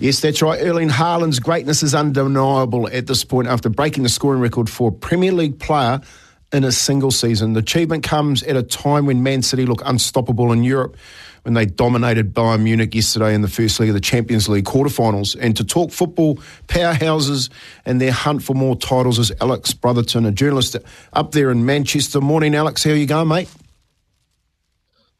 Yes, that's right. Erling Haaland's greatness is undeniable at this point after breaking the scoring record for a Premier League player in a single season. The achievement comes at a time when Man City look unstoppable in Europe when they dominated Bayern Munich yesterday in the first leg of the Champions League quarterfinals. And to talk football powerhouses and their hunt for more titles is Alex Brotherton, a journalist up there in Manchester. Morning, Alex. How are you going, mate?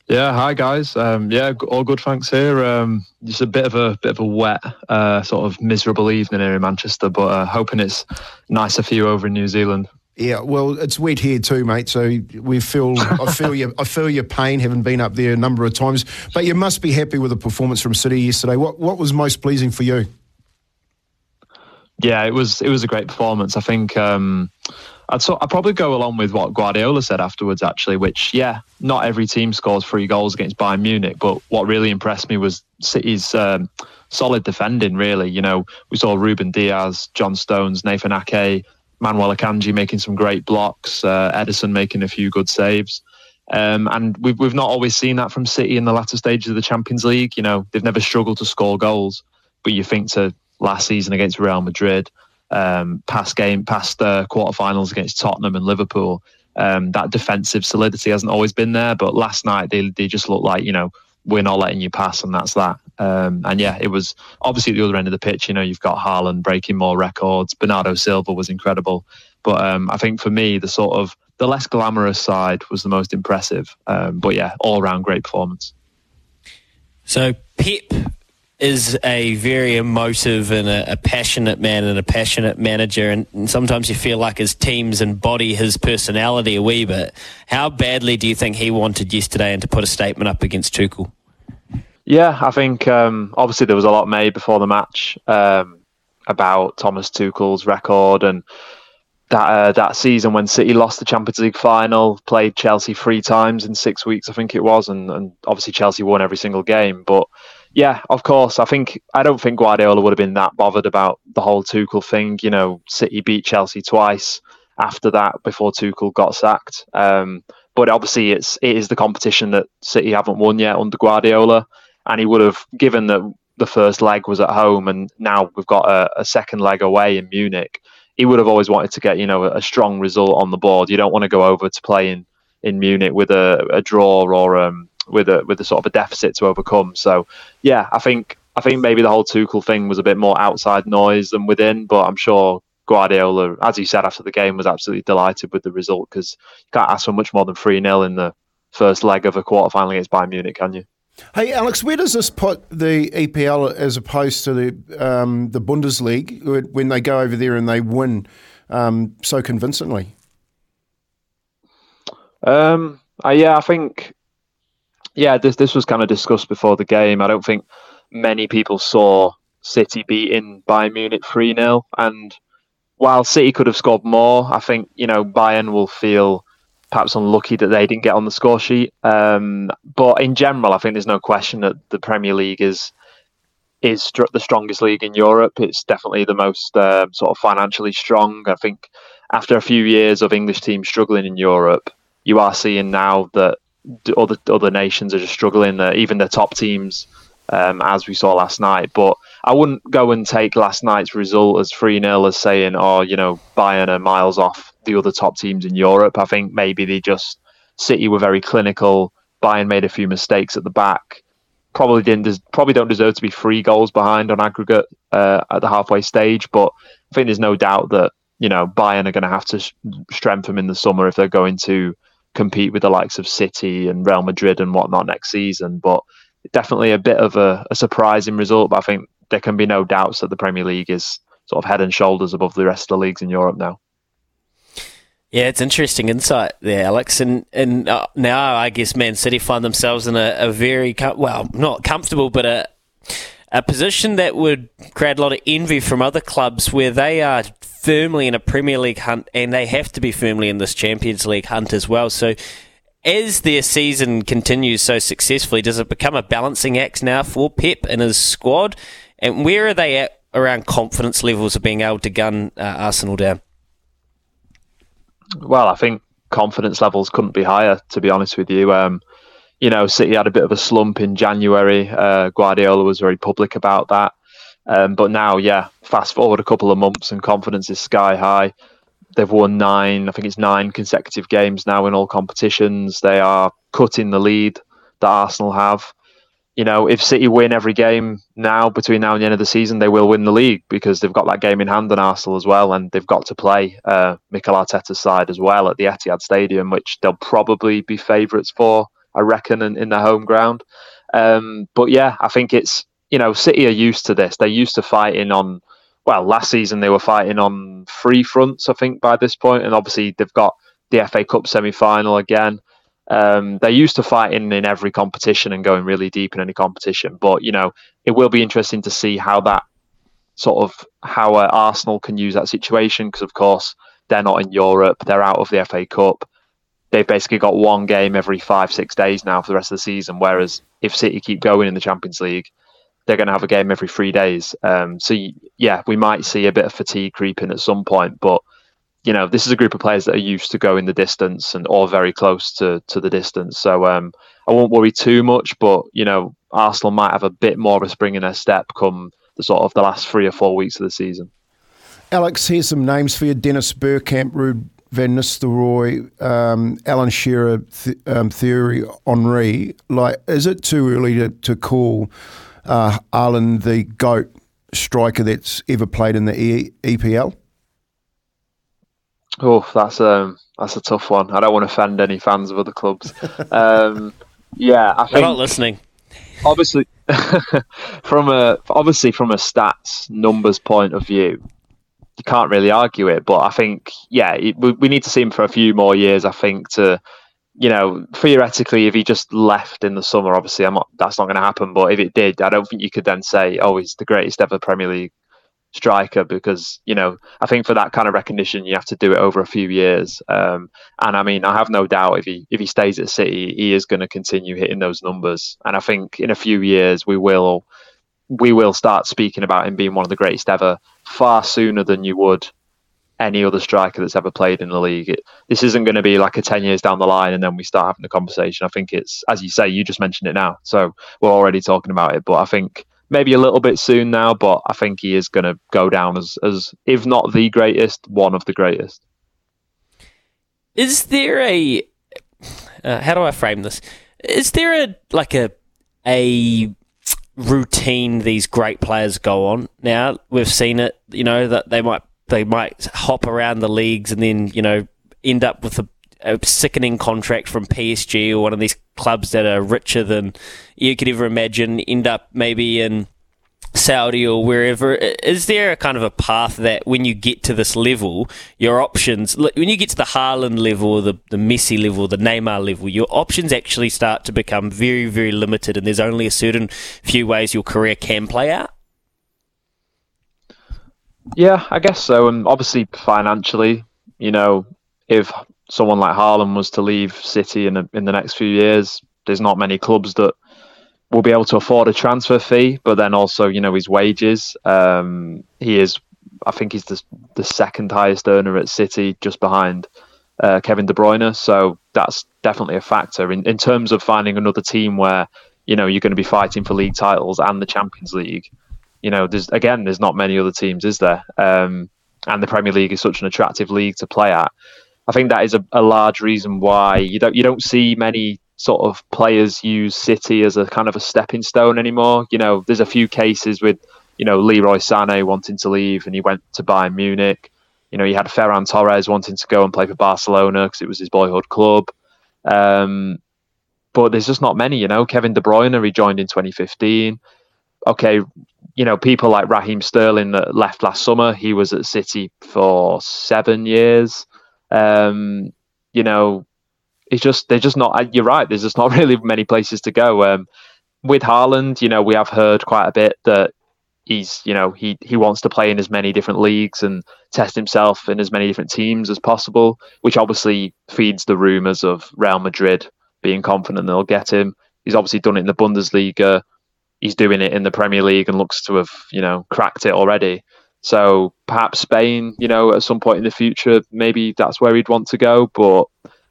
Yeah, hi guys. Um, yeah, all good. Thanks here. Um, just a bit of a bit of a wet, uh, sort of miserable evening here in Manchester, but uh, hoping it's nicer for you over in New Zealand. Yeah, well, it's wet here too, mate. So we feel, I feel your, I feel your pain, having been up there a number of times. But you must be happy with the performance from City yesterday. What, what was most pleasing for you? Yeah, it was, it was a great performance. I think um, I'd, so, I'd probably go along with what Guardiola said afterwards, actually. Which, yeah, not every team scores three goals against Bayern Munich, but what really impressed me was City's. Um, solid defending, really. You know, we saw Ruben Dias, John Stones, Nathan Ake, Manuel Akanji making some great blocks, uh, Ederson making a few good saves. Um, and we've, we've not always seen that from City in the latter stages of the Champions League. You know, they've never struggled to score goals. But you think to last season against Real Madrid, um, past game, past uh, quarterfinals against Tottenham and Liverpool, um, that defensive solidity hasn't always been there. But last night they they just looked like you know we're not letting you pass, and that's that. Um, and yeah, it was obviously at the other end of the pitch. You know, you've got Haaland breaking more records. Bernardo Silva was incredible, but um, I think for me, the sort of the less glamorous side was the most impressive. Um, but yeah, all around great performance. So Pep is a very emotive and a, a, passionate man and a passionate manager, and, and, sometimes you feel like his teams embody his personality a wee bit. How badly do you think he wanted yesterday and to put a statement up against Tuchel? Yeah, I think um, obviously there was a lot made before the match um, about Thomas Tuchel's record and that uh, that season when City lost the Champions League final, played Chelsea three times in six weeks, I think it was, and, and obviously Chelsea won every single game. But yeah, of course, I think I don't think Guardiola would have been that bothered about the whole Tuchel thing. You know, City beat Chelsea twice after that before Tuchel got sacked. Um, but obviously, it's it is the competition that City haven't won yet under Guardiola and he would have given that the first leg was at home, and now we've got a, a, second leg away in Munich. He would have always wanted to get you know a, strong result on the board. You don't want to go over to play in, in Munich with a, a draw or um, with a with a sort of a deficit to overcome. So yeah, I think I think maybe the whole Tuchel thing was a bit more outside noise than within, but I'm sure Guardiola, as he said after the game, was absolutely delighted with the result because you can't ask for much more than 3 0 in the first leg of a quarter final against Bayern Munich, can you? Hey, Alex, where does this put the EPL as opposed to the um, the Bundesliga when they go over there and they win um, so convincingly? Um, uh, yeah, I think yeah, this this was kind of discussed before the game. I don't think many people saw City beating Bayern Munich three 0 and while City could have scored more, I think you know Bayern will feel perhaps unlucky that they didn't get on the score sheet. Um, but in general, I think there's no question that the Premier League is is the strongest league in Europe. It's definitely the most um, sort of financially strong. I think after a few years of English teams struggling in Europe, you are seeing now that other other nations are just struggling. Uh, even the top teams, um, as we saw last night. But I wouldn't go and take last night's result as 3 0 as saying, oh, you know, Bayern are miles off the other top teams in Europe. I think maybe they just City were very clinical. Bayern made a few mistakes at the back. Probably didn't probably don't deserve to be three goals behind on aggregate uh, at the halfway stage. But I think there's no doubt that you know, Bayern are going to have to strengthen in the summer if they're going to compete with the likes of City and Real Madrid and whatnot next season. But definitely a bit of a, a surprising result. But I think there can be no doubts that the Premier League is sort of head and shoulders above the rest of the leagues in Europe now. Yeah, it's interesting insight there, Alex. And and uh, now I guess Man City find themselves in a, a very com- well, not comfortable, but a a position that would create a lot of envy from other clubs where they are firmly in a Premier League hunt and they have to be firmly in this Champions League hunt as well. So as their season continues so successfully, does it become a balancing act now for Pep and his squad? And where are they at around confidence levels of being able to gun uh, Arsenal down? Well, I think confidence levels couldn't be higher, to be honest with you. Um, you know, City had a bit of a slump in January. Uh, Guardiola was very public about that. Um, but now, yeah, fast forward a couple of months and confidence is sky high. They've won nine, I think it's nine consecutive games now in all competitions. They are cutting the lead that Arsenal have you know, if City win every game now between now and the end of the season, they will win the league because they've got that game in hand on Arsenal as well, and they've got to play uh, Mikel Arteta's side as well at the Etihad Stadium, which they'll probably be favourites for, I reckon, in, in their home ground. Um, but yeah, I think it's you know, City are used to this. They're used to fighting on. Well, last season they were fighting on three fronts, I think, by this point, and obviously they've got the FA Cup semi-final again. Um, they're used to fighting in every competition and going really deep in any competition. But you know, it will be interesting to see how that sort of how uh, Arsenal can use that situation because, of course, they're not in Europe. They're out of the FA Cup. They've basically got one game every five, six days now for the rest of the season. Whereas if City keep going in the Champions League, they're going to have a game every three days. Um, so yeah, we might see a bit of fatigue creeping at some point, but you know, this is a group of players that are used to going the distance and or very close to to the distance. So um, I won't worry too much, but you know, Arsenal might have a bit more of a spring in their step come the sort of the last three or four weeks of the season. Alex, here's some names for you: Dennis Bergkamp, Ruud Van Nistelrooy, um, Alan Shearer, Th- um, Thierry Henry. Like, is it too early to, to call uh, Arlen the goat striker that's ever played in the e- EPL? Oh, that's um, that's a tough one. I don't want to offend any fans of other clubs. Um, yeah, I think they're not listening. Obviously, from a obviously from a stats numbers point of view, you can't really argue it. But I think, yeah, it, we, we need to see him for a few more years. I think to, you know, theoretically, if he just left in the summer, obviously, I'm not. That's not going to happen. But if it did, I don't think you could then say, oh, he's the greatest ever Premier League striker because you know I think for that kind of recognition you have to do it over a few years. Um, and I mean I have no doubt if he if he stays at City he is going to continue hitting those numbers. And I think in a few years we will we will start speaking about him being one of the greatest ever far sooner than you would any other striker that's ever played in the league. It, this isn't going to be like a 10 years down the line and then we start having the conversation. I think it's, as you say, you just mentioned it now. So we're already talking about it. But I think maybe a little bit soon now, but I think he is going to go down as, as, if not the greatest, one of the greatest. Is there a, uh, how do I frame this? Is there a, like a, a routine these great players go on now? We've seen it, you know, that they might, they might hop around the leagues and then, you know, end up with a a sickening contract from PSG or one of these clubs that are richer than you could ever imagine, end up maybe in Saudi or wherever. Is there a kind of a path that when you get to this level, your options, when you get to the Haaland level, the, the Messi level, the Neymar level, your options actually start to become very, very limited and there's only a certain few ways your career can play out? Yeah, I guess so. And obviously, financially, you know, if someone like Haaland was to leave City in the, in the next few years, there's not many clubs that will be able to afford a transfer fee. But then also, you know, his wages. Um, he is, I think, he's the the second highest earner at City, just behind uh, Kevin De Bruyne. So that's definitely a factor in in terms of finding another team where you know you're going to be fighting for league titles and the Champions League. You know, there's again, there's not many other teams, is there? Um, and the Premier League is such an attractive league to play at. I think that is a, a large reason why you don't you don't see many sort of players use City as a kind of a stepping stone anymore. You know, there's a few cases with you know Leroy Sané wanting to leave and he went to Bayern Munich. You know, you had Ferran Torres wanting to go and play for Barcelona because it was his boyhood club. Um, but there's just not many, you know. Kevin De Bruyne rejoined in 2015. Okay, you know, people like Raheem Sterling that left last summer, he was at City for seven years. Um, you know, it's just they're just not. You're right. There's just not really many places to go. Um, with Haaland, you know, we have heard quite a bit that he's, you know, he he wants to play in as many different leagues and test himself in as many different teams as possible, which obviously feeds the rumours of Real Madrid being confident they'll get him. He's obviously done it in the Bundesliga. He's doing it in the Premier League and looks to have, you know, cracked it already. So perhaps Spain, you know, at some point in the future, maybe that's where he'd want to go. But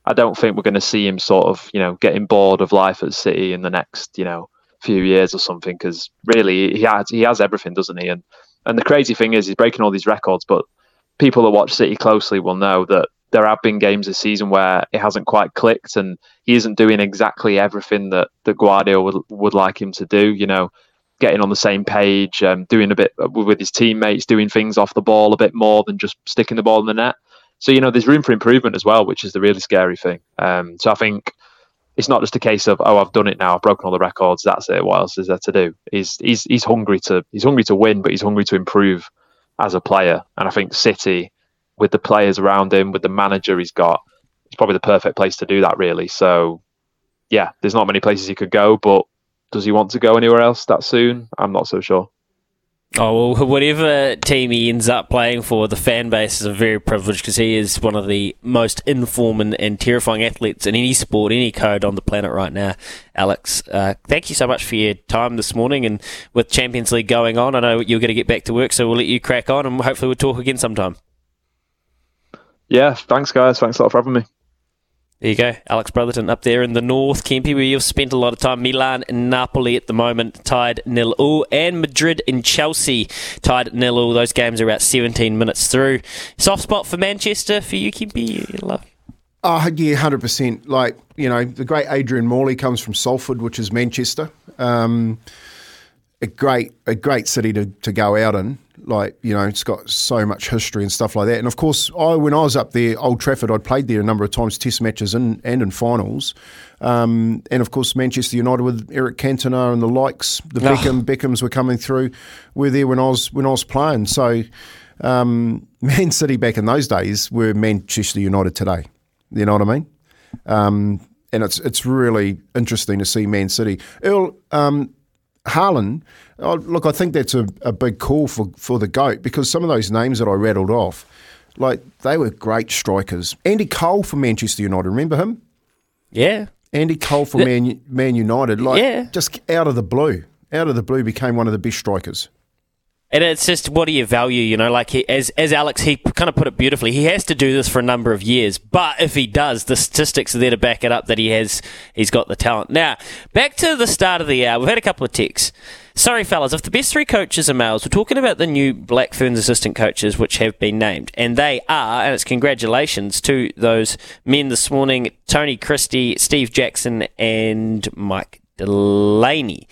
I don't think we're going to see him sort of, you know, getting bored of life at City in the next, you know, few years or something. Because really, he has he has everything, doesn't he? And and the crazy thing is, he's breaking all these records. But people that watch City closely will know that there have been games this season where it hasn't quite clicked, and he isn't doing exactly everything that the Guardiola would would like him to do. You know, getting on the same page, um, doing a bit with his teammates, doing things off the ball a bit more than just sticking the ball in the net. So you know, there's room for improvement as well, which is the really scary thing. Um, so I think it's not just a case of oh, I've done it now, I've broken all the records, that's it. What else is there to do? He's he's he's hungry to he's hungry to win, but he's hungry to improve as a player. And I think City, with the players around him, with the manager he's got, it's probably the perfect place to do that. Really. So yeah, there's not many places he could go, but does he want to go anywhere else that soon? I'm not so sure. Oh well, whatever team he ends up playing for, the fan base is a very privileged because he is one of the most informed and, and, terrifying athletes in any sport, any code on the planet right now. Alex, uh, thank you so much for your time this morning, and with Champions League going on, I know you're going to get back to work, so we'll let you crack on, and hopefully we'll talk again sometime. Yeah, thanks guys. Thanks a lot for having me. There you go, Alex Brotherton up there in the north, Kempy, where you've spent a lot of time. Milan and Napoli at the moment tied nil all, and Madrid and Chelsea tied nil all. Those games are about 17 minutes through. Soft spot for Manchester for you, Kempy. You love. Oh, yeah, 100%. Like, you know, the great Adrian Morley comes from Salford, which is Manchester. Um, a great, a great city to, to go out in. Like, you know, it's got so much history and stuff like that. And of course, I when I was up there, Old Trafford, I'd played there a number of times, test matches and, and in finals. Um, and of course, Manchester United with Eric Cantona and the likes, the oh. Beckham, Beckhams were coming through, were there when I was when I was playing. So um, Man City back in those days were Manchester United today. You know what I mean? Um, and it's it's really interesting to see Man City. Earl, um, Haaland, oh, look, I think that's a, a big call for, for the GOAT because some of those names that I rattled off, like they were great strikers. Andy Cole for Manchester United, remember him? Yeah. Andy Cole for the, Man, Man United, like yeah. just out of the blue, out of the blue became one of the best strikers. And it's just what do you value? You know, like he, as as Alex he kind of put it beautifully. He has to do this for a number of years, but if he does, the statistics are there to back it up that he has. He's got the talent. Now, back to the start of the hour. We've had a couple of texts. Sorry, fellas, if the best three coaches are males, we're talking about the new Black Ferns assistant coaches which have been named. And they are, and it's congratulations to those men this morning Tony Christie, Steve Jackson, and Mike Delaney.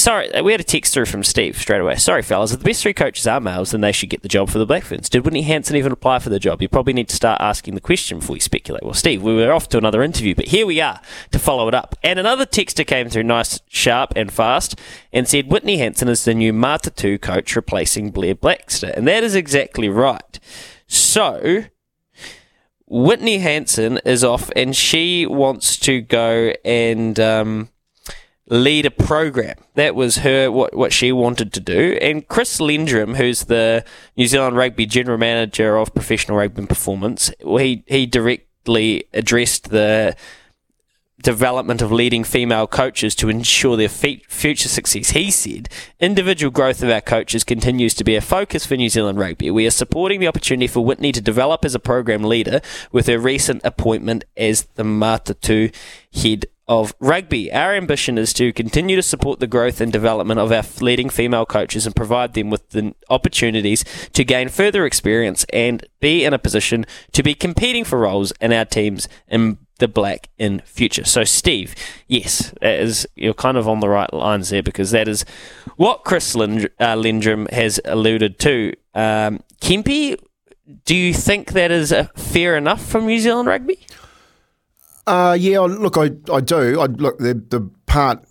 Sorry, uh, we had a text through from Steve straight away. Sorry, fellas, if the best three coaches are males, then they should get the job for the Black Ferns. Did Whitney Hansen even apply for the job? You probably need to start asking the question before you speculate. Well, Steve, we were off to another interview, but here we are to follow it up. And another texter came through nice, sharp, and fast and said Whitney Hansen is the new Matatu coach replacing Blair Baxter. And that is exactly right. So, Whitney Hansen is off and she wants to go and. Um, lead a program. That was her what what she wanted to do. And Chris Lendrum, who's the New Zealand Rugby General Manager of Professional Rugby Performance, he he directly addressed the development of leading female coaches to ensure their future success. He said, individual growth of our coaches continues to be a focus for New Zealand Rugby. We are supporting the opportunity for Whitney to develop as a program leader with her recent appointment as the Matatu head of rugby. Our ambition is to continue to support the growth and development of our leading female coaches and provide them with the opportunities to gain further experience and be in a position to be competing for roles in our teams in the black in future. So, Steve, yes, is, you're kind of on the right lines there because that is what Chris Lind, uh, Lendrum has alluded to. Um, do you think that is fair enough from New Zealand rugby? Uh, yeah, look, I, I do. I, look, the, the part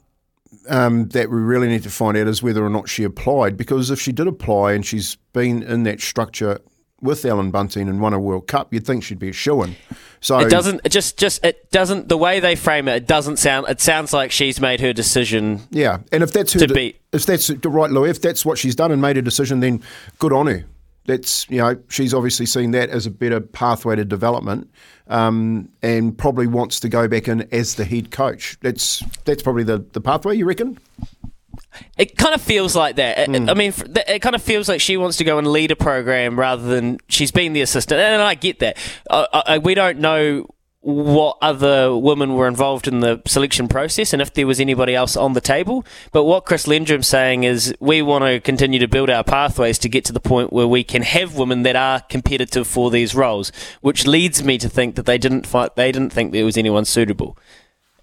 um, that we really need to find out is whether or not she applied, because if she did apply and she's been in that structure with Allan Bunting and won a World Cup, you'd think she'd be a shoo-in. So it doesn't. It just, just it doesn't. The way they frame it, it doesn't sound. It sounds like she's made her decision. Yeah, and if that's her, to be, if that's right, Lou, if that's what she's done and made a decision, then good on her. That's you know she's obviously seen that as a better pathway to development, um, and probably wants to go back in as the head coach. That's that's probably the, the pathway you reckon. It kind of feels like that. Mm. I mean, it kind of feels like she wants to go and lead a program rather than she's been the assistant. And I get that. I, I, we don't know what other women were involved in the selection process and if there was anybody else on the table. But what Chris Lendrum's saying is we want to continue to build our pathways to get to the point where we can have women that are competitive for these roles, which leads me to think that they didn't fight, they didn't think there was anyone suitable.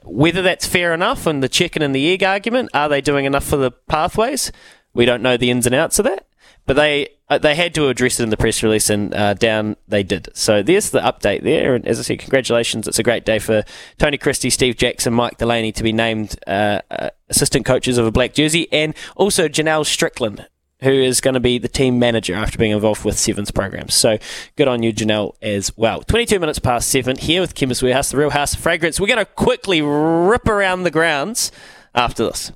Whether that's fair enough and the chicken and the egg argument, are they doing enough for the pathways? We don't know the ins and outs of that. But they uh, they had to address it in the press release, and uh, down they did. So there's the update there. And as I said, congratulations! It's a great day for Tony Christie, Steve Jackson, Mike Delaney to be named uh, uh assistant coaches of a black jersey, and also Janelle Strickland, who is going to be the team manager after being involved with Sevens programs. So good on you, Janelle, as well. 22 minutes past seven here with Chemist Warehouse, the real house of fragrance. We're going to quickly rip around the grounds after this.